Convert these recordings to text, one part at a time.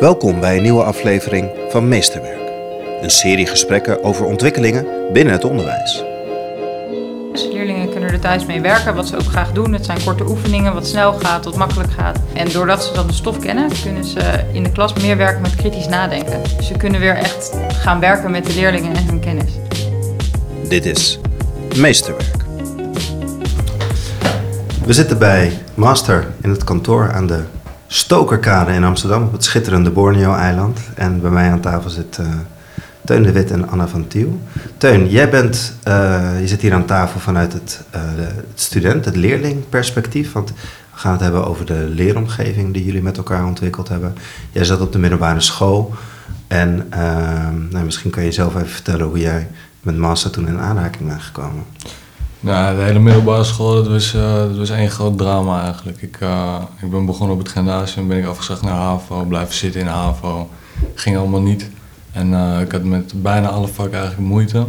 Welkom bij een nieuwe aflevering van Meesterwerk. Een serie gesprekken over ontwikkelingen binnen het onderwijs. Dus leerlingen kunnen er thuis mee werken, wat ze ook graag doen. Het zijn korte oefeningen, wat snel gaat, wat makkelijk gaat. En doordat ze dan de stof kennen, kunnen ze in de klas meer werken met kritisch nadenken. Dus ze kunnen weer echt gaan werken met de leerlingen en hun kennis. Dit is Meesterwerk. We zitten bij Master in het kantoor aan de Stokerkade in Amsterdam op het schitterende Borneo-eiland. En bij mij aan tafel zit eh, Teun de Wit en Anna van Tiel. Teun, jij bent, eh, je zit hier aan tafel vanuit het, eh, het student, het leerlingperspectief. Want we gaan het hebben over de leeromgeving die jullie met elkaar ontwikkeld hebben. Jij zat op de middelbare school. En nou, misschien kan je zelf even vertellen hoe jij met Master toen in aanraking bent gekomen. Nou, de hele middelbare school, dat was, uh, dat was één groot drama eigenlijk. Ik, uh, ik ben begonnen op het gymnasium, ben ik afgezegd naar HAVO, blijven zitten in HAVO. Ging allemaal niet. En uh, ik had met bijna alle vakken eigenlijk moeite.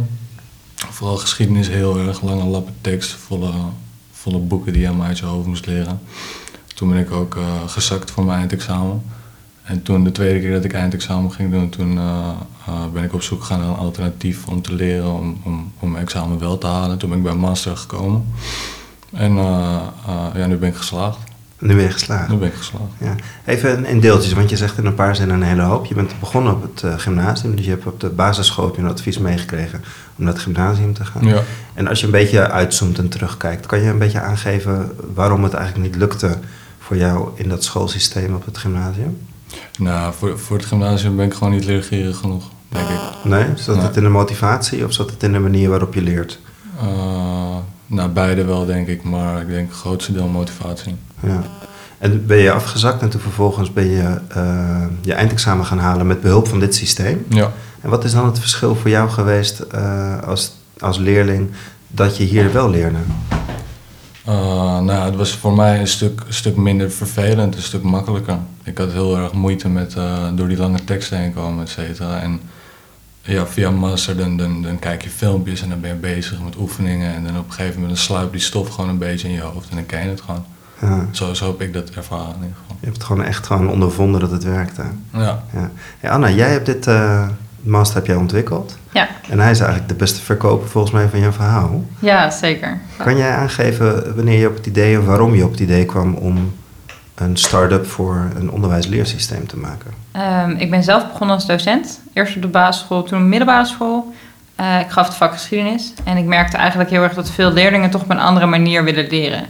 Vooral geschiedenis heel erg, lange lappen tekst, volle, volle boeken die je maar uit je hoofd moest leren. Toen ben ik ook gezakt voor mijn eindexamen. En toen de tweede keer dat ik eindexamen ging doen, toen uh, uh, ben ik op zoek gegaan naar een alternatief om te leren, om, om, om mijn examen wel te halen. Toen ben ik bij een master gekomen. En uh, ja, nu ben ik geslaagd. Nu ben je geslaagd? Nu ben ik geslaagd. Ja. Even in deeltjes, want je zegt in een paar zinnen een hele hoop. Je bent begonnen op het gymnasium, dus je hebt op de basisschool een advies meegekregen om naar het gymnasium te gaan. Ja. En als je een beetje uitzoomt en terugkijkt, kan je een beetje aangeven waarom het eigenlijk niet lukte voor jou in dat schoolsysteem op het gymnasium? Nou, voor, voor het gymnasium ben ik gewoon niet leergierig genoeg, denk ik. Nee? Zat Nee. het in de motivatie of zat het in de manier waarop je leert? Uh, nou, beide wel, denk ik, maar ik denk het grootste deel motivatie. Ja. En ben je afgezakt en toen vervolgens ben je uh, je eindexamen gaan halen met behulp van dit systeem? Ja. En wat is dan het verschil voor jou geweest uh, als, als leerling dat je hier wel leerde? Uh, nou, het was voor mij een stuk, een stuk minder vervelend, een stuk makkelijker. Ik had heel erg moeite met uh, door die lange teksten heen komen, et cetera. En ja, via master dan, dan, dan kijk je filmpjes en dan ben je bezig met oefeningen. En dan op een gegeven moment sluipt die stof gewoon een beetje in je hoofd en dan ken je het gewoon. Ja. Zo, zo heb ik dat ervaren in ieder geval. Je hebt het gewoon echt gewoon ondervonden dat het werkte. Ja. ja. Hey Anna, jij hebt dit uh, master heb jij ontwikkeld. Ja. En hij is eigenlijk de beste verkoper volgens mij van jouw verhaal. Ja, zeker. Kan jij aangeven wanneer je op het idee en waarom je op het idee kwam om een start-up voor een onderwijsleersysteem te maken? Um, ik ben zelf begonnen als docent. Eerst op de basisschool, toen op de middelbare school. Uh, ik gaf het vak geschiedenis. En ik merkte eigenlijk heel erg dat veel leerlingen toch op een andere manier willen leren.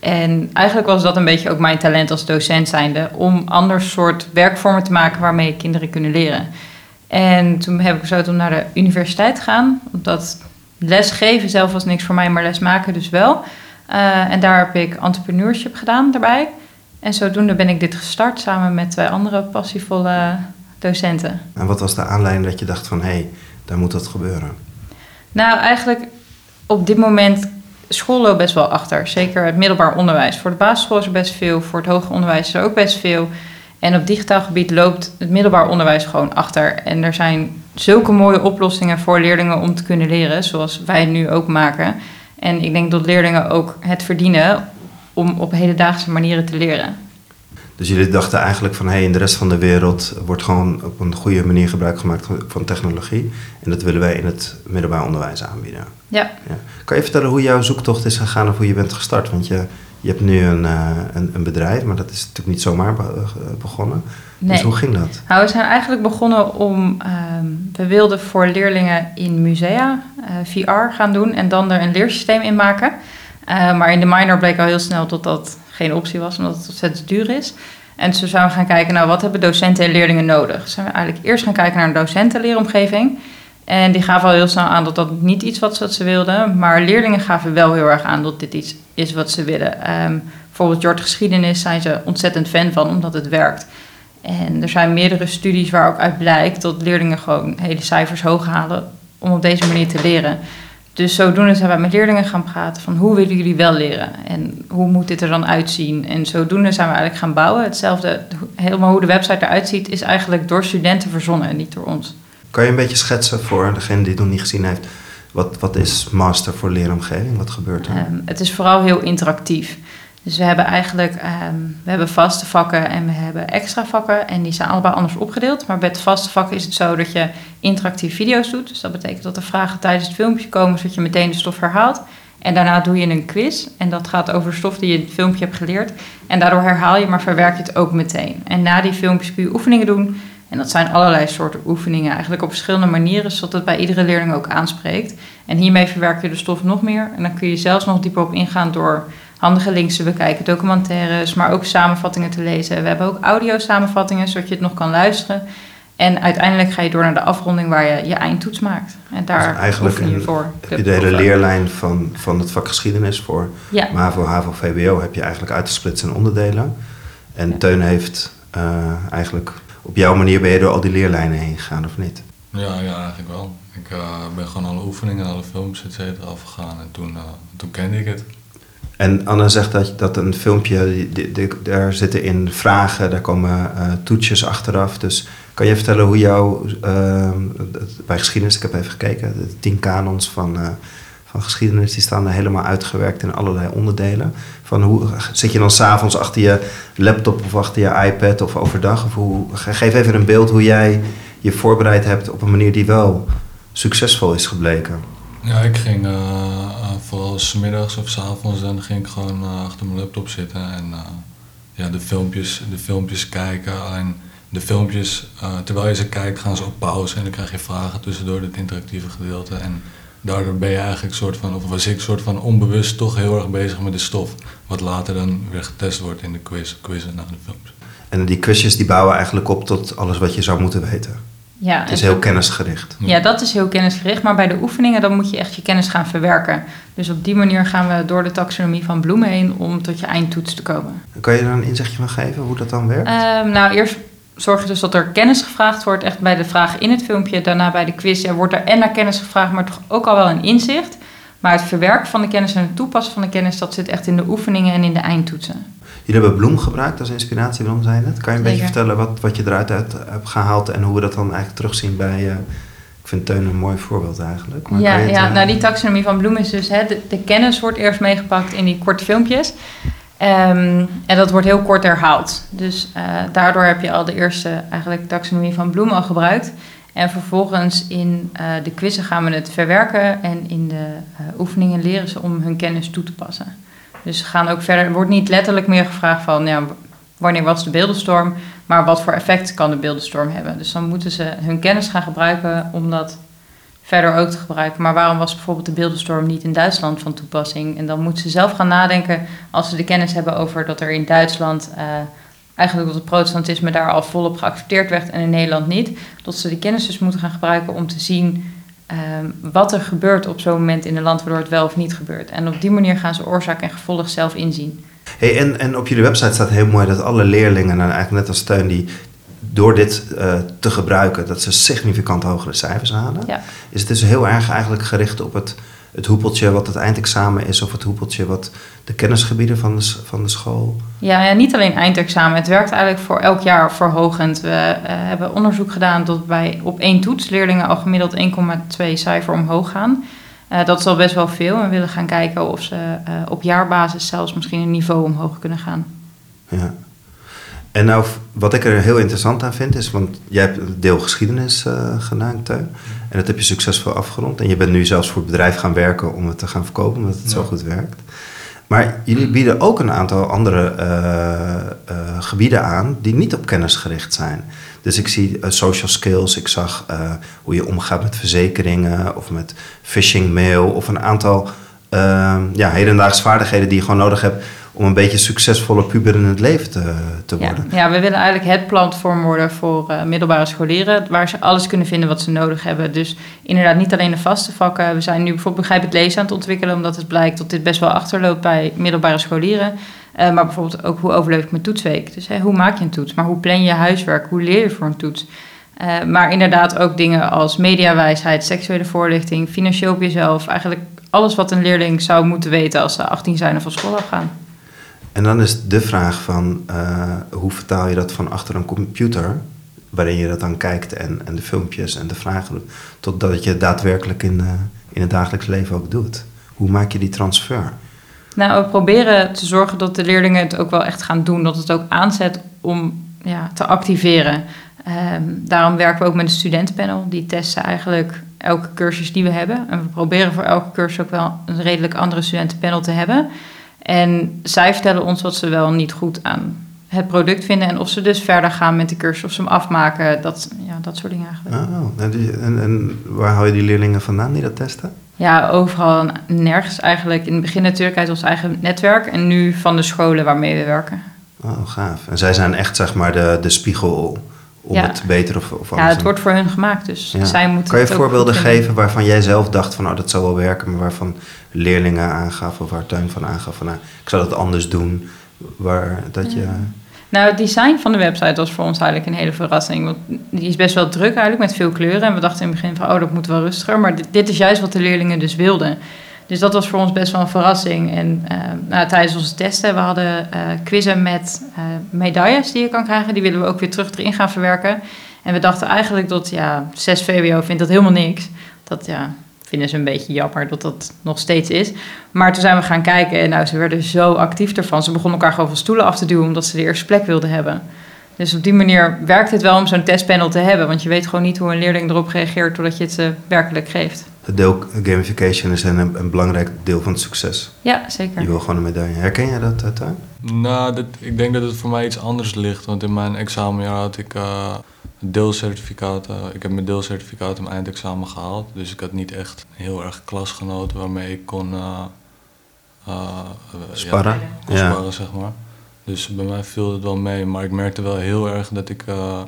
En eigenlijk was dat een beetje ook mijn talent als docent zijnde. Om ander soort werkvormen te maken waarmee kinderen kunnen leren. En toen heb ik besloten om naar de universiteit te gaan. Omdat lesgeven zelf was niks voor mij, maar les maken dus wel. Uh, en daar heb ik entrepreneurship gedaan daarbij. En zodoende ben ik dit gestart samen met twee andere passievolle docenten. En wat was de aanleiding dat je dacht van... hé, hey, daar moet dat gebeuren? Nou, eigenlijk op dit moment school loopt best wel achter. Zeker het middelbaar onderwijs. Voor de basisschool is er best veel. Voor het hoger onderwijs is er ook best veel. En op digitaal gebied loopt het middelbaar onderwijs gewoon achter. En er zijn zulke mooie oplossingen voor leerlingen om te kunnen leren, zoals wij nu ook maken. En ik denk dat leerlingen ook het verdienen om op hedendaagse manieren te leren. Dus jullie dachten eigenlijk van hé, hey, in de rest van de wereld wordt gewoon op een goede manier gebruik gemaakt van technologie. En dat willen wij in het middelbaar onderwijs aanbieden. Ja. ja. Kan je vertellen hoe jouw zoektocht is gegaan of hoe je bent gestart? Want je, je hebt nu een, uh, een, een, bedrijf, maar dat is natuurlijk niet zomaar be begonnen. Nee. Dus hoe ging dat? Nou, we zijn eigenlijk begonnen om. Um, we wilden voor leerlingen in musea uh, VR gaan doen en dan er een leersysteem in maken. Maar in de minor bleek al heel snel dat dat geen optie was, omdat het ontzettend duur is. En zo zijn we gaan kijken, nou, wat hebben docenten en leerlingen nodig? Zijn we eigenlijk eerst gaan kijken naar een docentenleeromgeving. En die gaven al heel snel aan dat dat niet iets was wat ze wilden. Maar leerlingen gaven wel heel erg aan dat dit iets is wat ze willen. Um, bijvoorbeeld Jord Geschiedenis zijn ze ontzettend fan van, omdat het werkt. En er zijn meerdere studies waar ook uit blijkt dat leerlingen gewoon hele cijfers hoog halen om op deze manier te leren. Dus zodoende zijn wij met leerlingen gaan praten van hoe willen jullie wel leren en hoe moet dit er dan uitzien. En zodoende zijn we eigenlijk gaan bouwen. Hetzelfde, helemaal hoe de website eruit ziet, is eigenlijk door studenten verzonnen en niet door ons. Kan je een beetje schetsen voor degene die het nog niet gezien heeft, wat, wat is Master voor leeromgeving? Wat gebeurt er? Um, het is vooral heel interactief. Dus we hebben eigenlijk ehm, we hebben vaste vakken en we hebben extra vakken. En die zijn allebei anders opgedeeld. Maar bij het vaste vakken is het zo dat je interactieve video's doet. Dus dat betekent dat er vragen tijdens het filmpje komen, zodat je meteen de stof herhaalt. En daarna doe je een quiz. En dat gaat over de stof die je in het filmpje hebt geleerd. En daardoor herhaal je, maar verwerk je het ook meteen. En na die filmpjes kun je oefeningen doen. En dat zijn allerlei soorten oefeningen, eigenlijk op verschillende manieren, zodat het bij iedere leerling ook aanspreekt. En hiermee verwerk je de stof nog meer. En dan kun je zelfs nog dieper op ingaan door handige links te bekijken, documentaires, maar ook samenvattingen te lezen. We hebben ook audio-samenvattingen, zodat je het nog kan luisteren. En uiteindelijk ga je door naar de afronding waar je je eindtoets maakt. En daar dus eigenlijk oefen je voor. heb je de hele leerlijn van, van het vak geschiedenis voor Ja. MAVO, HAVO, VWO heb je eigenlijk uit te splitsen in onderdelen. En Ja. Teun heeft eh, eigenlijk op jouw manier ben je door al die leerlijnen heen gegaan, of niet? Ja, ja, eigenlijk wel. Ik eh, ben gewoon alle oefeningen, alle films, et cetera, afgegaan en toen, eh, toen kende ik het. En Anne zegt dat, dat een filmpje, die- daar zitten in vragen, daar komen eh, toetsjes achteraf. Dus kan je vertellen hoe jouw, bij geschiedenis, ik heb even gekeken, de tien kanons van, van geschiedenis, die staan er helemaal uitgewerkt in allerlei onderdelen. Van hoe zit je dan s'avonds achter je laptop of achter je iPad of overdag? Of hoe, ge- geef even een beeld hoe jij je voorbereid hebt op een manier die wel succesvol is gebleken. Ja, ik ging eh, vooral smiddags of s avonds dan ging ik gewoon eh, achter mijn laptop zitten en ja, de, filmpjes, de filmpjes kijken. Alleen de filmpjes, terwijl je ze kijkt, gaan ze op pauze en dan krijg je vragen tussendoor het interactieve gedeelte. En daardoor ben je eigenlijk soort van, of was ik soort van onbewust toch heel erg bezig met de stof. Wat later dan weer getest wordt in de quiz, quizzen na de films. En die quizjes die bouwen eigenlijk op tot alles wat je zou moeten weten. Ja, Het en is heel kennisgericht. Ja, dat is heel kennisgericht. Maar bij de oefeningen dan moet je echt je kennis gaan verwerken. Dus op die manier gaan we door de taxonomie van bloemen heen om tot je eindtoets te komen. Kan je daar een inzichtje van geven hoe dat dan werkt? Ehm, nou, eerst zorg je dus dat er kennis gevraagd wordt, echt bij de vragen in het filmpje. Daarna bij de quiz ja, wordt er en naar kennis gevraagd, maar toch ook al wel een inzicht. Maar het verwerken van de kennis en het toepassen van de kennis, dat zit echt in de oefeningen en in de eindtoetsen. Jullie hebben bloem gebruikt als inspiratiebron, zei je net. Kan je een beetje vertellen wat, wat je eruit uit hebt gehaald en hoe we dat dan eigenlijk terugzien bij... eh, ik vind Teun een mooi voorbeeld eigenlijk. Maar ja, het, ja eh, nou die taxonomie van bloemen is dus, hè, de, de kennis wordt eerst meegepakt in die korte filmpjes. Ehm, en dat wordt heel kort herhaald. Dus eh, daardoor heb je al de eerste eigenlijk taxonomie van bloemen al gebruikt. En vervolgens in eh, de quizzen gaan we het verwerken en in de eh, oefeningen leren ze om hun kennis toe te passen. Dus ze gaan ook verder, er wordt niet letterlijk meer gevraagd van ja, wanneer was de beeldenstorm, maar wat voor effect kan de beeldenstorm hebben. Dus dan moeten ze hun kennis gaan gebruiken om dat verder ook te gebruiken. Maar waarom was bijvoorbeeld de beeldenstorm niet in Duitsland van toepassing? En dan moeten ze zelf gaan nadenken als ze de kennis hebben over dat er in Duitsland eh, eigenlijk dat het protestantisme daar al volop geaccepteerd werd en in Nederland niet. Dat ze die kennis dus moeten gaan gebruiken om te zien ehm, wat er gebeurt op zo'n moment in een land waardoor het wel of niet gebeurt. En op die manier gaan ze oorzaak en gevolg zelf inzien. Hey, en, en op jullie website staat heel mooi dat alle leerlingen, en eigenlijk net als Steun, die door dit eh, te gebruiken, dat ze significant hogere cijfers halen. Ja. Is het dus heel erg eigenlijk gericht op het, het hoepeltje wat het eindexamen is, of het hoepeltje wat de kennisgebieden van de, van de school. Ja, ja, niet alleen eindexamen. Het werkt eigenlijk voor elk jaar verhogend. We eh, hebben onderzoek gedaan dat bij op één toets leerlingen al gemiddeld 1,2 cijfer omhoog gaan. Eh, dat is al best wel veel. En we willen gaan kijken of ze op jaarbasis zelfs misschien een niveau omhoog kunnen gaan. Ja. En nou, wat ik er heel interessant aan vind is, want jij hebt een deel geschiedenis eh, gedaan, Teun. En dat heb je succesvol afgerond. En je bent nu zelfs voor het bedrijf gaan werken om het te gaan verkopen, omdat het zo goed werkt. Maar jullie bieden ook een aantal andere eh, eh, gebieden aan die niet op kennis gericht zijn. Dus ik zie social skills, ik zag hoe je omgaat met verzekeringen of met phishing mail of een aantal eh, ja, hedendaagse vaardigheden die je gewoon nodig hebt om een beetje succesvolle puber in het leven te, te worden. ja, we willen eigenlijk het platform worden voor eh, middelbare scholieren, waar ze alles kunnen vinden wat ze nodig hebben. Dus inderdaad niet alleen de vaste vakken. We zijn nu bijvoorbeeld begrijp het lezen aan het ontwikkelen, omdat het blijkt dat dit best wel achterloopt bij middelbare scholieren. Eh, maar bijvoorbeeld ook hoe overleef ik mijn toetsweek? Dus hè, hoe maak je een toets? Maar hoe plan je je huiswerk? Hoe leer je voor een toets? Eh, maar inderdaad ook dingen als mediawijsheid, seksuele voorlichting, financieel op jezelf. Eigenlijk alles wat een leerling zou moeten weten als ze 18 zijn of van school afgaan. En dan is de vraag van eh, hoe vertaal je dat van achter een computer, waarin je dat dan kijkt en, en de filmpjes en de vragen totdat je het daadwerkelijk in, eh, in het dagelijks leven ook doet. Hoe maak je die transfer? Nou, we proberen te zorgen dat de leerlingen het ook wel echt gaan doen. Dat het ook aanzet om ja, te activeren. Ehm, daarom werken we ook met een studentenpanel. Die testen eigenlijk elke cursus die we hebben. En we proberen voor elke cursus ook wel een redelijk andere studentenpanel te hebben. En zij vertellen ons wat ze wel niet goed aan het product vinden. En of ze dus verder gaan met de cursus, of ze hem afmaken. Dat, ja, dat soort dingen eigenlijk. Oh, en, die- en, en waar hou je die leerlingen vandaan die dat testen? Ja, overal en nergens eigenlijk. In het begin natuurlijk uit ons eigen netwerk. En nu van de scholen waarmee we werken. Oh, gaaf. En zij zijn echt zeg maar de, de spiegel om Ja. het beter of, of Ja, anders het wordt voor hun gemaakt. Dus Ja. zij moeten Kan je voorbeelden geven waarvan jij zelf dacht van oh, dat zou wel werken, maar waarvan leerlingen aangaven of waar Tuin van aangaf van nou, ik zou dat anders doen. Waar dat je. Nou, het design van de website was voor ons eigenlijk een hele verrassing. Want die is best wel druk eigenlijk, met veel kleuren. En we dachten in het begin van, oh, dat moet wel rustiger. Maar dit, dit is juist wat de leerlingen dus wilden. Dus dat was voor ons best wel een verrassing. En eh, nou, tijdens onze testen, we hadden eh quizzen met eh, medailles die je kan krijgen. Die willen we ook weer terug erin gaan verwerken. En we dachten eigenlijk dat, ja, 6 VWO vindt dat helemaal niks. Dat, ja, vinden ze een beetje jammer dat dat nog steeds is. Maar toen zijn we gaan kijken en nou, ze werden zo actief ervan. Ze begonnen elkaar gewoon van stoelen af te duwen omdat ze de eerste plek wilden hebben. Dus op die manier werkt het wel om zo'n testpanel te hebben. Want je weet gewoon niet hoe een leerling erop reageert totdat je het ze werkelijk geeft. Het deel gamification is een, een belangrijk deel van het succes. Ja, zeker. Je wil gewoon een medaille. Herken jij dat, eh, Tuin? Nou, dat, ik denk dat het voor mij iets anders ligt. Want in mijn examenjaar had ik eh deelcertificaten. Ik heb mijn deelcertificaat in mijn eindexamen gehaald. Dus ik had niet echt heel erg klasgenoten waarmee ik kon, eh, eh, eh, ja, Sparren? kon Ja. sparren, zeg maar. Dus bij mij viel het wel mee. Maar ik merkte wel heel erg dat ik eh,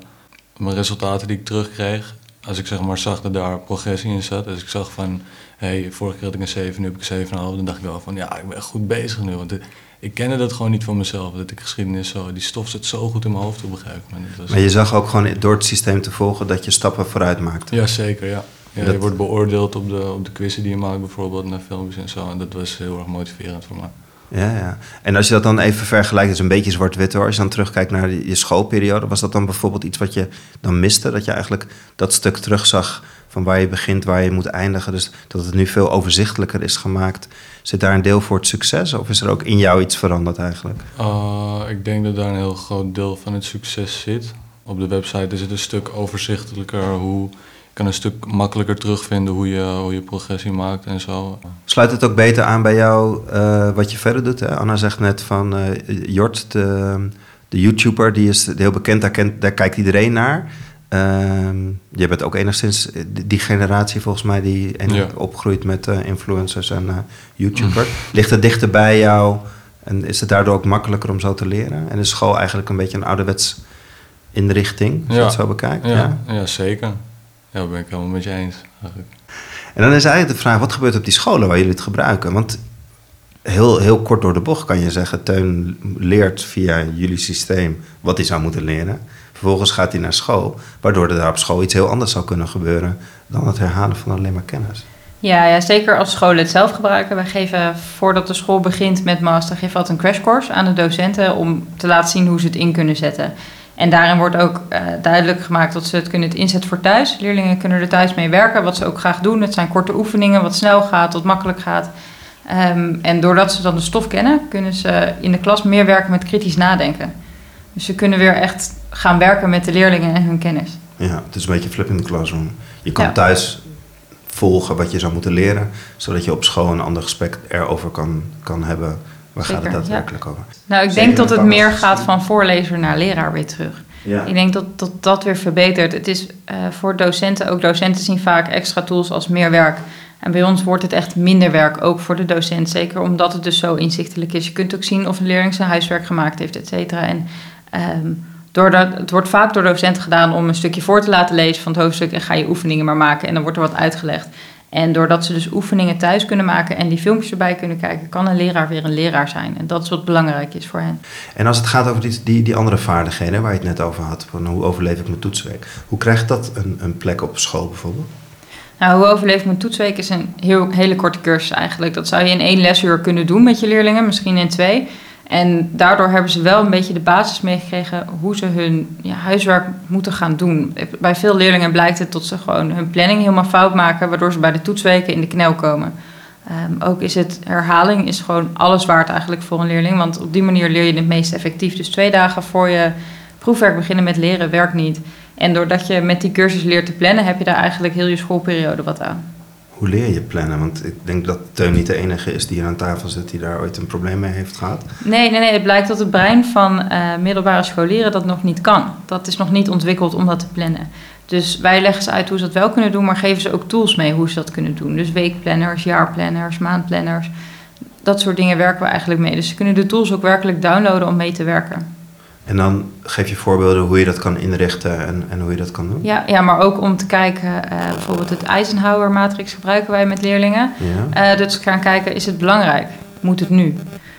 mijn resultaten die ik terugkreeg... Als ik zeg maar zag dat daar progressie in zat. Als ik zag van, hé, hey, vorige keer had ik een 7, nu heb ik een 7,5. Dan dacht ik wel van, ja, ik ben echt goed bezig nu. Want het- ik kende dat gewoon niet van mezelf. Dat ik geschiedenis zo, die stof zit zo goed in mijn hoofd op een gegeven moment. Maar je zag ook gewoon door het systeem te volgen dat je stappen vooruit maakte. Ja, zeker, ja. ja Dat- Je wordt beoordeeld op de, op de quizzen die je maakt bijvoorbeeld, naar filmpjes en zo. En dat was heel erg motiverend voor mij. Ja, ja. En als je dat dan even vergelijkt, het is een beetje zwart-wit hoor. Als je dan terugkijkt naar je schoolperiode, was dat dan bijvoorbeeld iets wat je dan miste? Dat je eigenlijk dat stuk terugzag van waar je begint, waar je moet eindigen. Dus dat het nu veel overzichtelijker is gemaakt. Zit daar een deel voor het succes? Of is er ook in jou iets veranderd eigenlijk? Uh, ik denk dat daar een heel groot deel van het succes zit. Op de website is het een stuk overzichtelijker. Hoe, kan een stuk makkelijker terugvinden hoe je, hoe je progressie maakt en zo. Sluit het ook beter aan bij jou eh, wat je verder doet? Hè? Anna zegt net van eh Jort, de, de YouTuber, die is heel bekend, daar, kent, daar kijkt iedereen naar. Ehm je bent ook enigszins die, die generatie volgens mij die Ja. opgroeit met eh, influencers en eh YouTubers. Ligt het dichter bij jou en is het daardoor ook makkelijker om zo te leren? En is school eigenlijk een beetje een ouderwets inrichting, als je het zo bekijkt? Ja, ja. zeker. Ja, dat ben ik helemaal met je eens. Eigenlijk. En dan is eigenlijk de vraag, wat gebeurt op die scholen waar jullie het gebruiken? Want heel, heel kort door de bocht kan je zeggen, Teun leert via jullie systeem wat hij zou moeten leren. Vervolgens gaat hij naar school, waardoor er daar op school iets heel anders zou kunnen gebeuren dan het herhalen van alleen maar kennis. Ja, ja, zeker als scholen het zelf gebruiken. Wij geven voordat de school begint met master, geven we altijd een crashcourse aan de docenten om te laten zien hoe ze het in kunnen zetten. En daarin wordt ook eh, duidelijk gemaakt dat ze het kunnen het inzetten voor thuis. Leerlingen kunnen er thuis mee werken, wat ze ook graag doen. Het zijn korte oefeningen, wat snel gaat, wat makkelijk gaat. Ehm, en doordat ze dan de stof kennen, kunnen ze in de klas meer werken met kritisch nadenken. Dus ze kunnen weer echt gaan werken met de leerlingen en hun kennis. Ja, het is een beetje flip in the classroom. Je kan Ja. thuis volgen wat je zou moeten leren, zodat je op school een ander gesprek erover kan, kan hebben. Waar gaat het ja. daadwerkelijk over? Nou, ik Zeker denk dat het meer gaat van voorlezer naar leraar weer terug. Ja. Ik denk dat, dat dat weer verbetert. Het is eh, voor docenten, ook docenten zien vaak extra tools als meer werk. En bij ons wordt het echt minder werk, ook voor de docent. Zeker omdat het dus zo inzichtelijk is. Je kunt ook zien of een leerling zijn huiswerk gemaakt heeft, et cetera. En ehm, doordat, het wordt vaak door docenten gedaan om een stukje voor te laten lezen van het hoofdstuk... en ga je oefeningen maar maken en dan wordt er wat uitgelegd. En doordat ze dus oefeningen thuis kunnen maken en die filmpjes erbij kunnen kijken... kan een leraar weer een leraar zijn. En dat is wat belangrijk is voor hen. En als het gaat over die, die, die andere vaardigheden waar je het net over had, van hoe overleef ik mijn toetsweek, hoe krijgt dat een, een plek op school bijvoorbeeld? Nou, hoe overleef ik mijn toetsweek is een heel, hele korte cursus eigenlijk. Dat zou je in één lesuur kunnen doen met je leerlingen, misschien in twee. En daardoor hebben ze wel een beetje de basis meegekregen hoe ze hun ja, huiswerk moeten gaan doen. Bij veel leerlingen blijkt het dat ze gewoon hun planning helemaal fout maken, waardoor ze bij de toetsweken in de knel komen. Ehm, ook is het herhaling is gewoon alles waard eigenlijk voor een leerling. Want op die manier leer je het meest effectief. Dus twee dagen voor je proefwerk beginnen met leren werkt niet. En doordat je met die cursus leert te plannen, heb je daar eigenlijk heel je schoolperiode wat aan. Hoe leer je plannen? Want ik denk dat Teun niet de enige is die hier aan tafel zit die daar ooit een probleem mee heeft gehad. Nee, nee, nee. Het blijkt dat het brein van uh, middelbare scholieren dat nog niet kan. Dat is nog niet ontwikkeld om dat te plannen. Dus wij leggen ze uit hoe ze dat wel kunnen doen, maar geven ze ook tools mee hoe ze dat kunnen doen. Dus weekplanners, jaarplanners, maandplanners. Dat soort dingen werken we eigenlijk mee. Dus ze kunnen de tools ook werkelijk downloaden om mee te werken. En dan geef je voorbeelden hoe je dat kan inrichten en, en hoe je dat kan doen? Ja, ja maar ook om te kijken, uh, bijvoorbeeld het Eisenhower-matrix gebruiken wij met leerlingen. Ja. Uh, dus gaan kijken, is het belangrijk? Moet het nu?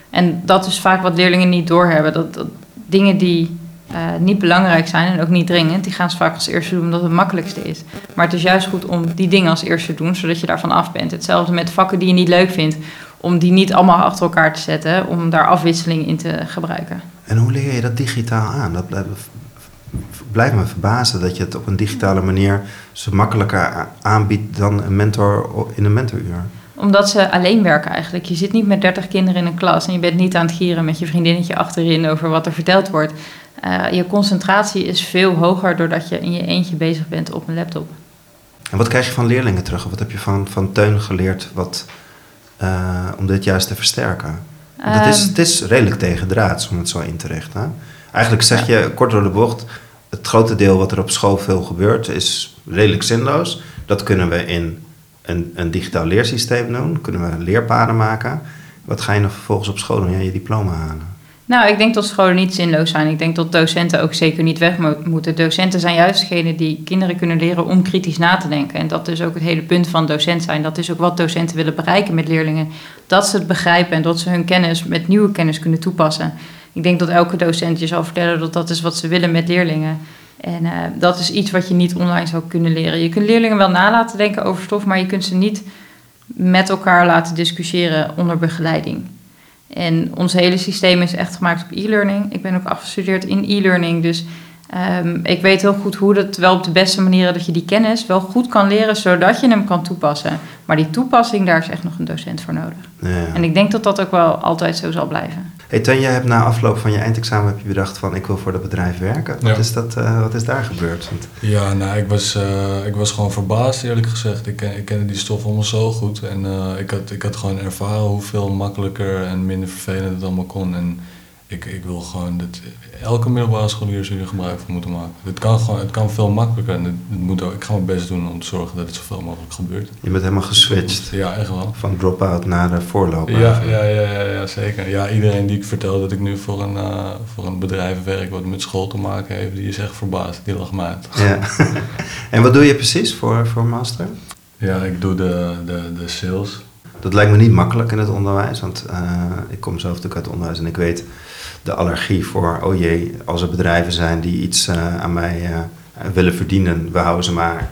En dat is vaak wat leerlingen niet doorhebben. Dat, dat dingen die uh, niet belangrijk zijn en ook niet dringend, die gaan ze vaak als eerste doen omdat het het makkelijkste is. Maar het is juist goed om die dingen als eerste te doen, zodat je daarvan af bent. Hetzelfde met vakken die je niet leuk vindt, om die niet allemaal achter elkaar te zetten, om daar afwisseling in te gebruiken. En hoe leer je dat digitaal aan? Dat blijft, me verbazen dat je het op een digitale manier zo makkelijker aanbiedt dan een mentor in een mentoruur. Omdat ze alleen werken eigenlijk. Je zit niet met 30 kinderen in een klas en je bent niet aan het gieren met je vriendinnetje achterin over wat er verteld wordt. Uh, je concentratie is veel hoger doordat je in je eentje bezig bent op een laptop. En wat krijg je van leerlingen terug? Wat heb je van, van Teun geleerd wat, uh, om dit juist te versterken? Het, is, het is redelijk tegendraads om het zo in te richten. Eigenlijk zeg je kort door de bocht: het grote deel wat er op school veel gebeurt is redelijk zinloos. Dat kunnen we in een, een digitaal leersysteem doen, kunnen we leerpaden maken. Wat ga je dan vervolgens op school doen? Ja, je diploma halen. Nou, ik denk dat scholen niet zinloos zijn. Ik denk dat docenten ook zeker niet weg moeten. Docenten zijn juist degene die kinderen kunnen leren om kritisch na te denken. En dat is ook het hele punt van docent zijn. Dat is ook wat docenten willen bereiken met leerlingen. Dat ze het begrijpen en dat ze hun kennis met nieuwe kennis kunnen toepassen. Ik denk dat elke docent je zal vertellen dat dat is wat ze willen met leerlingen. En uh, dat is iets wat je niet online zou kunnen leren. Je kunt leerlingen wel nalaten denken over stof, maar je kunt ze niet met elkaar laten discussiëren onder begeleiding. En ons hele systeem is echt gemaakt op e-learning. Ik ben ook afgestudeerd in e-learning. Dus um, ik weet heel goed hoe dat wel op de beste manier dat je die kennis wel goed kan leren, zodat je hem kan toepassen. Maar die toepassing, daar is echt nog een docent voor nodig. Ja. En ik denk dat dat ook wel altijd zo zal blijven. Hey Ten, jij hebt na afloop van je eindexamen heb je bedacht van ik wil voor dat bedrijf werken. Wat, is, dat, uh, wat is daar gebeurd? Want... Ja, nou ik was, uh, ik was gewoon verbaasd eerlijk gezegd. Ik, ik kende die stof allemaal zo goed. En uh, ik, had, ik had gewoon ervaren hoeveel makkelijker en minder vervelend het allemaal kon. En ik, ik wil gewoon dat elke middelbare scholier hier gebruik van moeten maken. Het kan, gewoon, het kan veel makkelijker en het, moet ook, ik ga mijn best doen om te zorgen dat het zoveel mogelijk gebeurt. Je bent helemaal geswitcht? Ja, echt wel. Van drop-out naar de voorloper? Ja, ja, ja, ja, ja, zeker. Ja, iedereen die ik vertel dat ik nu voor een, uh, voor een bedrijf werk wat met school te maken heeft, die is echt verbaasd. Die lacht me uit. Ja. en wat doe je precies voor, voor master? Ja, ik doe de, de, de sales. Dat lijkt me niet makkelijk in het onderwijs, want uh, ik kom zelf natuurlijk uit het onderwijs en ik weet de allergie voor, oh jee, als er bedrijven zijn die iets uh, aan mij uh, willen verdienen, we houden ze maar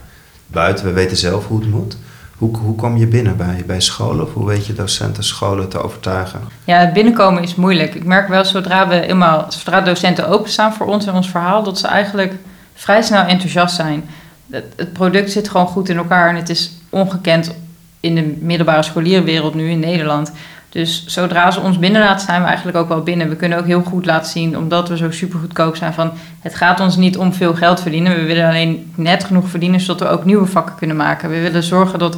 buiten, we weten zelf hoe het moet. Hoe, hoe kom je binnen bij, bij scholen of hoe weet je docenten scholen te overtuigen? Ja, binnenkomen is moeilijk. Ik merk wel zodra we eenmaal, zodra docenten openstaan voor ons en ons verhaal, dat ze eigenlijk vrij snel enthousiast zijn. Het, het product zit gewoon goed in elkaar en het is ongekend in de middelbare scholierenwereld nu in Nederland. Dus zodra ze ons binnen laten, zijn we eigenlijk ook wel binnen. We kunnen ook heel goed laten zien, omdat we zo super goedkoop zijn, van het gaat ons niet om veel geld verdienen. We willen alleen net genoeg verdienen, zodat we ook nieuwe vakken kunnen maken. We willen zorgen dat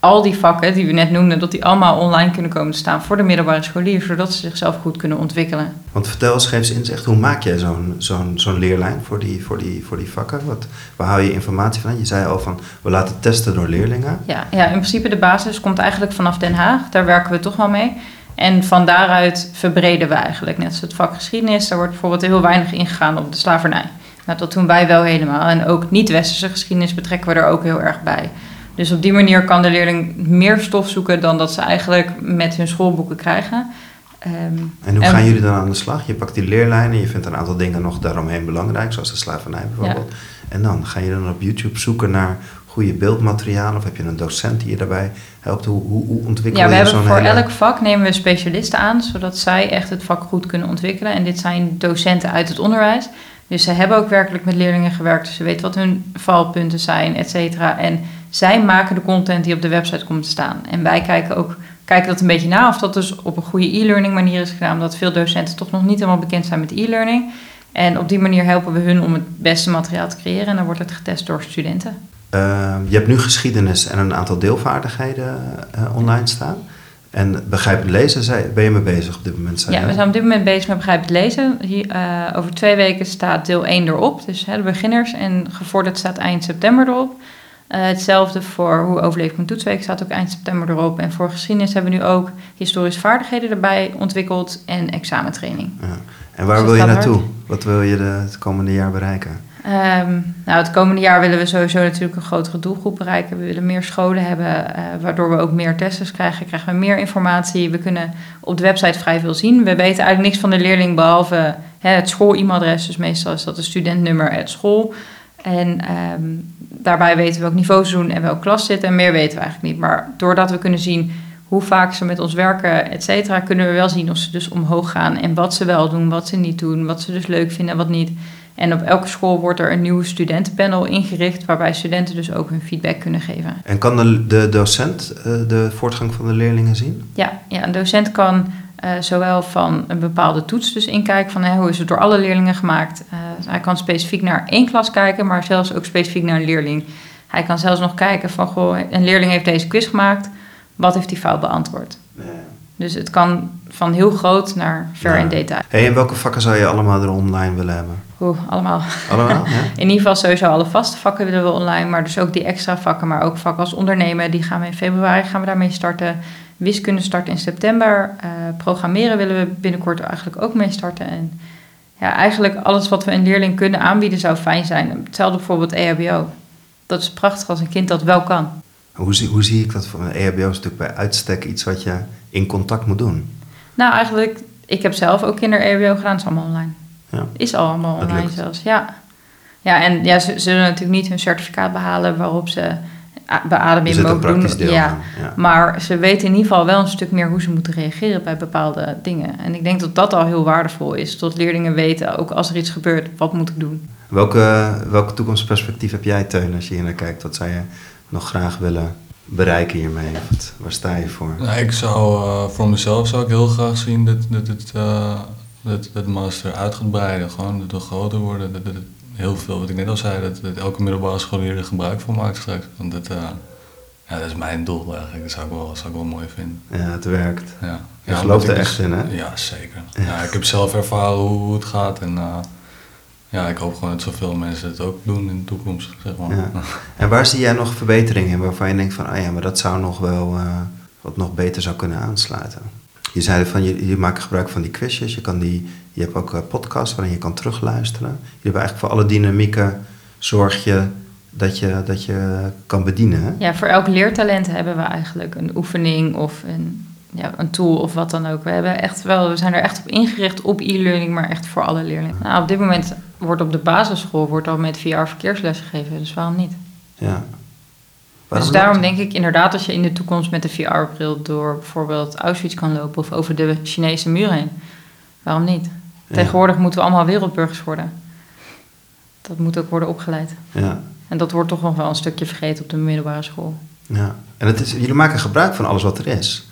al die vakken die we net noemden, dat die allemaal online kunnen komen te staan voor de middelbare scholieren, zodat ze zichzelf goed kunnen ontwikkelen. Want vertel eens, geef eens inzicht, hoe maak jij zo'n zo'n zo'n leerlijn voor die, voor, die, voor die vakken? Wat, waar hou je informatie van? Je zei al van, we laten testen door leerlingen. Ja, ja, in principe de basis komt eigenlijk vanaf Den Haag, daar werken we toch wel mee. En van daaruit verbreden we eigenlijk, net zoals het vak geschiedenis, daar wordt bijvoorbeeld heel weinig ingegaan op de slavernij. Nou, dat doen wij wel helemaal. En ook niet-westerse geschiedenis betrekken we er ook heel erg bij. Dus op die manier kan de leerling meer stof zoeken dan dat ze eigenlijk met hun schoolboeken krijgen. Um, en hoe gaan jullie dan aan de slag? Je pakt die leerlijnen, je vindt een aantal dingen nog daaromheen belangrijk, zoals de slavernij bijvoorbeeld. Ja. En dan ga je dan op YouTube zoeken naar goede beeldmateriaal of heb je een docent die je daarbij helpt? Hoe, hoe, hoe ontwikkel ja, je zo'n we voor elk vak nemen we specialisten aan, zodat zij echt het vak goed kunnen ontwikkelen. En dit zijn docenten uit het onderwijs. Dus ze hebben ook werkelijk met leerlingen gewerkt, dus ze weten wat hun valpunten zijn, et cetera. En zij maken de content die op de website komt te staan. En wij kijken ook kijken dat een beetje na of dat dus op een goede e-learning manier is gedaan. Omdat veel docenten toch nog niet helemaal bekend zijn met e-learning. En op die manier helpen we hun om het beste materiaal te creëren. En dan wordt het getest door studenten. Uh, je hebt nu geschiedenis en een aantal deelvaardigheden uh, online staan. En begrijpend lezen, ben je mee bezig op dit moment? Ja, we zijn op dit moment bezig met begrijpend lezen. Hier, uh, over twee weken staat deel 1 erop, dus hè, de beginners. En gevorderd staat eind september erop. Uh, hetzelfde voor hoe overleef ik mijn toetsweek staat ook eind september erop. En voor geschiedenis hebben we nu ook historische vaardigheden erbij ontwikkeld en examentraining. Ja. En waar dus wil je naartoe? Hard. Wat wil je de, het komende jaar bereiken? Um, nou, het komende jaar willen we sowieso natuurlijk een grotere doelgroep bereiken. We willen meer scholen hebben, uh, waardoor we ook meer testers krijgen. Krijgen we meer informatie. We kunnen op de website vrij veel zien. We weten eigenlijk niks van de leerling behalve hè, het school-e-mailadres. Dus meestal is dat een studentnummer het school. En um, daarbij weten we welk niveau ze doen en welke klas zitten. En meer weten we eigenlijk niet. Maar doordat we kunnen zien hoe vaak ze met ons werken, et cetera, kunnen we wel zien of ze dus omhoog gaan. En wat ze wel doen, wat ze niet doen, wat ze dus leuk vinden en wat niet. En op elke school wordt er een nieuw studentenpanel ingericht, waarbij studenten dus ook hun feedback kunnen geven. En kan de, de docent uh, de voortgang van de leerlingen zien? Ja, ja een docent kan uh, zowel van een bepaalde toets dus inkijken van hè, hoe is het door alle leerlingen gemaakt. Uh, hij kan specifiek naar één klas kijken, maar zelfs ook specifiek naar een leerling. Hij kan zelfs nog kijken van, goh, een leerling heeft deze quiz gemaakt, wat heeft hij fout beantwoord? Dus het kan van heel groot naar ver ja. in detail. Hey, en welke vakken zou je allemaal er online willen hebben? Oeh, allemaal. Allemaal, ja? In ieder geval sowieso alle vaste vakken willen we online, maar dus ook die extra vakken, maar ook vakken als ondernemen, die gaan we in februari gaan we daarmee starten. Wiskunde start in september. Uh, programmeren willen we binnenkort eigenlijk ook mee starten. En ja, eigenlijk alles wat we een leerling kunnen aanbieden zou fijn zijn. Hetzelfde bijvoorbeeld EHBO. Dat is prachtig als een kind dat wel kan. Hoe zie, hoe zie ik dat? Van een EHBO is natuurlijk bij uitstek iets wat je in contact moet doen. Nou, eigenlijk, ik heb zelf ook kinder-EHBO gedaan. Het is allemaal online. Ja. Is allemaal online zelfs, ja. Ja, en ja, ze zullen natuurlijk niet hun certificaat behalen waarop ze beademing mogen doen. Deel ja. ja. Maar ze weten in ieder geval wel een stuk meer hoe ze moeten reageren bij bepaalde dingen. En ik denk dat dat al heel waardevol is. Dat leerlingen weten, ook als er iets gebeurt, wat moet ik doen. Welke, welke toekomstperspectief heb jij, Teun, als je hier naar kijkt? Wat zou je nog graag willen bereiken hiermee? Wat, waar sta je voor? Nou, ik zou, uh, voor mezelf zou ik heel graag zien dat, dat, dat, uh, dat, dat master uit gaat breiden. Gewoon dat we groter worden. Dat, dat, heel veel, wat ik net al zei, dat, dat elke middelbare school hier er gebruik van maakt straks. Want dat, uh, ja, dat is mijn doel eigenlijk. Dat zou ik wel, zou ik wel mooi vinden. Ja, het werkt. Ja. Je ja, gelooft er echt dus- in, hè? Ja, zeker. Ja. ik heb zelf ervaren hoe, het gaat. En uh, ja, ik hoop gewoon dat zoveel mensen het ook doen in de toekomst, zeg maar. Ja. En waar zie jij nog verbeteringen in waarvan je denkt van, ah ja, maar dat zou nog wel uh, wat nog beter zou kunnen aansluiten? Je zei van, je, je maakt gebruik van die quizjes, je, kan die, je hebt ook podcasts waarin je kan terugluisteren. Je hebt eigenlijk voor alle dynamieken zorg je dat je, dat je kan bedienen. Hè? Ja, voor elk leertalent hebben we eigenlijk een oefening of een, ja, een tool of wat dan ook. We, hebben echt wel, we zijn er echt op ingericht op e-learning, maar echt voor alle leerlingen. Nou, op dit moment wordt op de basisschool wordt al met VR verkeersles gegeven, dus waarom niet? Ja, dus daarom denk ik inderdaad, als je in de toekomst met de VR-bril door bijvoorbeeld Auschwitz kan lopen of over de Chinese muur heen, waarom niet? Tegenwoordig moeten we allemaal wereldburgers worden. Dat moet ook worden opgeleid. Ja. En dat wordt toch nog wel een stukje vergeten op de middelbare school. Ja, en het is, jullie maken gebruik van alles wat er is.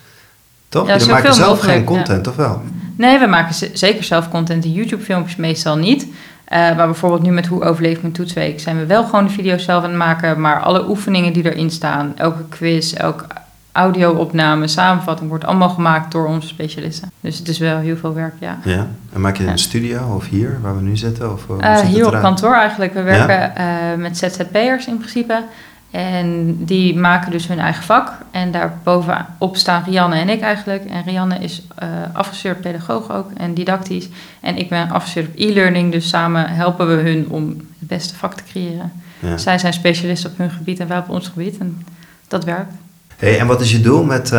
Toch? Ja, jullie maken zelf mogelijk, geen content, ja. of wel? Nee, we maken zeker zelf content. Die YouTube-filmpjes meestal niet. Uh, maar bijvoorbeeld nu met Hoe overleef mijn toetsweek... zijn we wel gewoon de video's zelf aan het maken... maar alle oefeningen die erin staan... elke quiz, elke audio-opname, samenvatting... wordt allemaal gemaakt door onze specialisten. Dus het is wel heel veel werk, ja. Ja, en maak je in een studio of hier, waar we nu zitten? Of, uh, hier op kantoor eigenlijk. We werken ja? uh, met ZZP'ers in principe... En die maken dus hun eigen vak. En daarbovenop staan Rianne en ik eigenlijk. En Rianne is uh, afgestudeerd pedagoog ook en didactisch. En ik ben afgestudeerd op e-learning. Dus samen helpen we hun om het beste vak te creëren. Ja. Zij zijn specialisten op hun gebied en wij op ons gebied. En dat werkt. Hey, en wat is je doel met... Uh,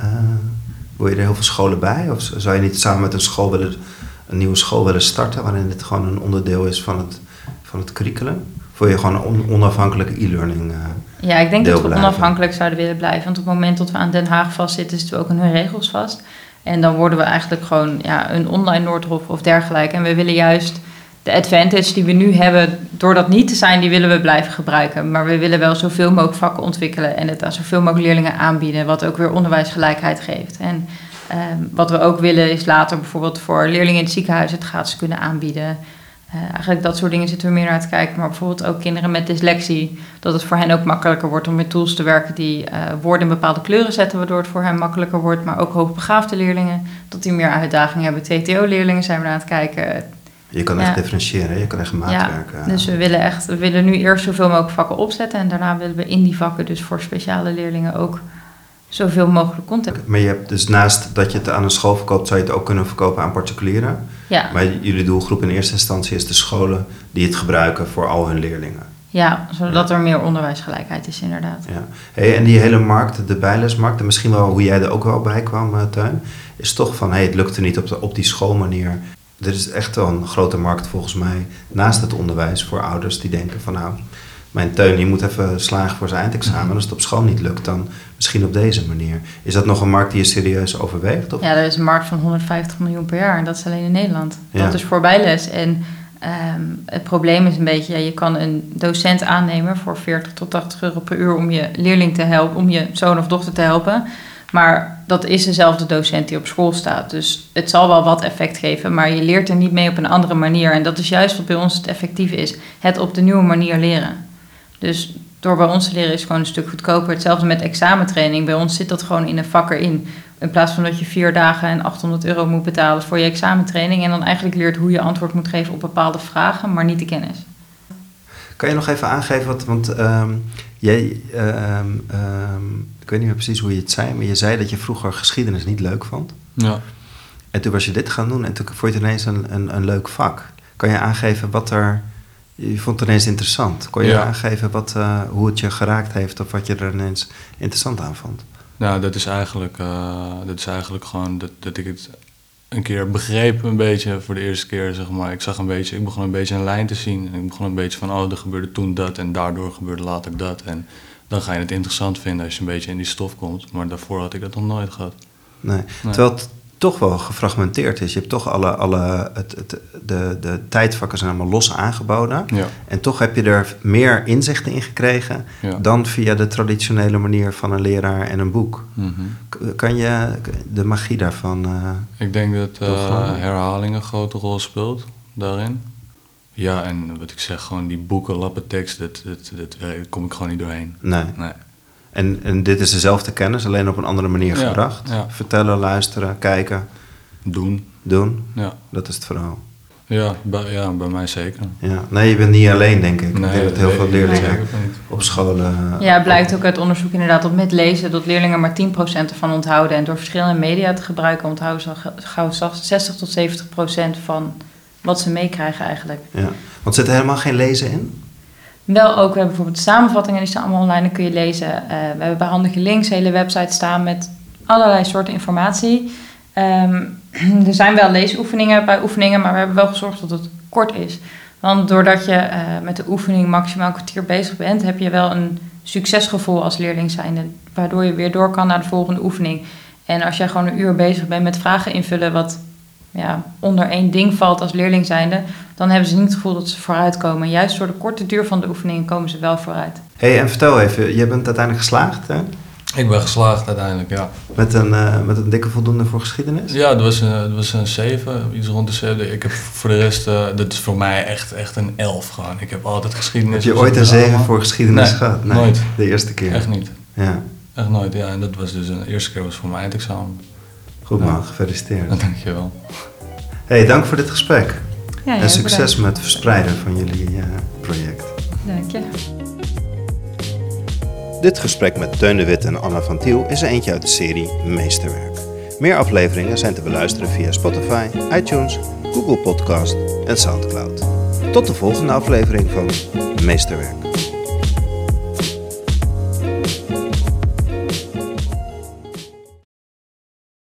uh, wil je er heel veel scholen bij? Of zou je niet samen met een school willen... een nieuwe school willen starten... waarin dit gewoon een onderdeel is van het, van het curriculum? Voor je gewoon een onafhankelijke e-learning uh, Ja, ik denk dat we onafhankelijk zouden willen blijven. Want op het moment dat we aan Den Haag vastzitten, zitten we ook aan hun regels vast. En dan worden we eigenlijk gewoon ja, een online Noordhof of dergelijke. En we willen juist de advantage die we nu hebben, door dat niet te zijn, die willen we blijven gebruiken. Maar we willen wel zoveel mogelijk vakken ontwikkelen en het aan zoveel mogelijk leerlingen aanbieden, wat ook weer onderwijsgelijkheid geeft. En ehm, wat we ook willen is later bijvoorbeeld voor leerlingen in het ziekenhuis het gratis kunnen aanbieden. Uh, eigenlijk dat soort dingen zitten we meer naar te kijken. Maar bijvoorbeeld ook kinderen met dyslexie. Dat het voor hen ook makkelijker wordt om met tools te werken die uh, woorden in bepaalde kleuren zetten, waardoor het voor hen makkelijker wordt. Maar ook hoogbegaafde leerlingen, dat die meer uitdagingen hebben. TTO-leerlingen zijn we naar aan het kijken. Je kan echt differentiëren, je kan echt maatwerken. Ja, dus we willen echt, we willen nu eerst zoveel mogelijk vakken opzetten. En daarna willen we in die vakken dus voor speciale leerlingen ook zoveel mogelijk content. Maar je hebt dus naast dat je het aan een school verkoopt, zou je het ook kunnen verkopen aan particulieren. Ja. Maar jullie doelgroep in eerste instantie is de scholen die het gebruiken voor al hun leerlingen. Ja, zodat er meer onderwijsgelijkheid is inderdaad. Ja. Hey, en die hele markt, de bijlesmarkt, en misschien wel hoe jij er ook wel bij kwam, uh, Tuin, is toch van, hey, het lukte niet op, de, op die schoolmanier. Er is echt wel een grote markt volgens mij naast het onderwijs voor ouders die denken van nou, mijn teun, die moet even slagen voor zijn eindexamen. Als het op school niet lukt, dan misschien op deze manier. Is dat nog een markt die je serieus overweegt? Of? Ja, er is een markt van 150 miljoen per jaar en dat is alleen in Nederland. Ja. Dat is voor bijles. En um, het probleem is een beetje, je kan een docent aannemen voor 40 tot 80 euro per uur om je leerling te helpen, om je zoon of dochter te helpen. Maar dat is dezelfde docent die op school staat. Dus het zal wel wat effect geven, maar je leert er niet mee op een andere manier. En dat is juist wat bij ons het effectief is: het op de nieuwe manier leren. Dus door bij ons te leren is het gewoon een stuk goedkoper. Hetzelfde met examentraining. Bij ons zit dat gewoon in een vak erin. In plaats van dat je vier dagen en 800 euro moet betalen voor je examentraining. En dan eigenlijk leert hoe je antwoord moet geven op bepaalde vragen, maar niet de kennis. Kan je nog even aangeven, wat, want um, jij, um, um, ik weet niet meer precies hoe je het zei, maar je zei dat je vroeger geschiedenis niet leuk vond. Ja. En toen was je dit gaan doen en toen vond je het ineens een, een, een leuk vak. Kan je aangeven wat er je vond het ineens interessant. Kon je ja. aangeven wat, uh, hoe het je geraakt heeft of wat je er ineens interessant aan vond? Nou, dat is eigenlijk, uh, dat is eigenlijk gewoon dat, dat ik het een keer begreep, een beetje voor de eerste keer, zeg maar. Ik zag een beetje, ik begon een beetje een lijn te zien. En ik begon een beetje van, oh, er gebeurde toen dat en daardoor gebeurde later dat. En dan ga je het interessant vinden als je een beetje in die stof komt. Maar daarvoor had ik dat nog nooit gehad. Nee, nee. terwijl het toch wel gefragmenteerd is. Je hebt toch alle, alle het, het, de, de tijdvakken zijn allemaal los aangeboden. Ja. En toch heb je er meer inzichten in gekregen ja. dan via de traditionele manier van een leraar en een boek. Mm -hmm. Kan je de magie daarvan. Uh, Ik denk dat uh, herhaling een grote rol speelt daarin. Ja, en wat ik zeg, gewoon die boeken, lappentekst, dat, dat, dat, daar kom ik gewoon niet doorheen. Nee. nee. En, en dit is dezelfde kennis, alleen op een andere manier ja, gebracht. Ja. Vertellen, luisteren, kijken. Doen. Doen. Ja. Dat is het verhaal. Ja, bij, ja, bij mij zeker. Ja. Nee, je bent niet alleen, denk ik. Nee, ik denk dat heel nee, veel leerlingen nee, op scholen... Ja, het blijkt ook uit onderzoek inderdaad dat met lezen... dat leerlingen maar 10% ervan onthouden. En door verschillende media te gebruiken... onthouden ze gauw 60 tot 70% van wat ze meekrijgen eigenlijk. Ja, want zit er helemaal geen lezen in? Wel ook, we hebben bijvoorbeeld samenvattingen, die staan allemaal online, dan kun je lezen. Uh, we hebben bij handige links, hele website staan met allerlei soorten informatie. Um, er zijn wel leesoefeningen bij oefeningen, maar we hebben wel gezorgd dat het kort is. Want doordat je uh, met de oefening maximaal een kwartier bezig bent, heb je wel een succesgevoel als leerling zijnde. Waardoor je weer door kan naar de volgende oefening. En als jij gewoon een uur bezig bent met vragen invullen, wat ja, onder één ding valt als leerling zijnde, dan hebben ze niet het gevoel dat ze vooruitkomen. En juist door de korte duur van de oefeningen komen ze wel vooruit. hey, en vertel even, je bent uiteindelijk geslaagd, hè? Ik ben geslaagd uiteindelijk, ja. Met een, uh, met een dikke voldoende voor geschiedenis? Ja, het was een, het was een 7, iets rond de 7. Ik heb voor de rest, uh, dat is voor mij echt, echt een 11 gewoon. Ik heb altijd geschiedenis. Heb je ooit een 7 voor geschiedenis nee, gehad? Nee, nooit. De eerste keer? Echt niet. Ja. Echt nooit, ja. En dat was dus een, de eerste keer was voor mijn eindexamen. Goed man, ja. gefeliciteerd. Dankjewel. hey, dank voor dit gesprek. Ja, en succes bedankt. met het verspreiden van jullie uh, project. Dank je. Dit gesprek met Teun de Wit en Anna van Tiel is er eentje uit de serie Meesterwerk. Meer afleveringen zijn te beluisteren via Spotify, iTunes, Google Podcast en Soundcloud. Tot de volgende aflevering van Meesterwerk.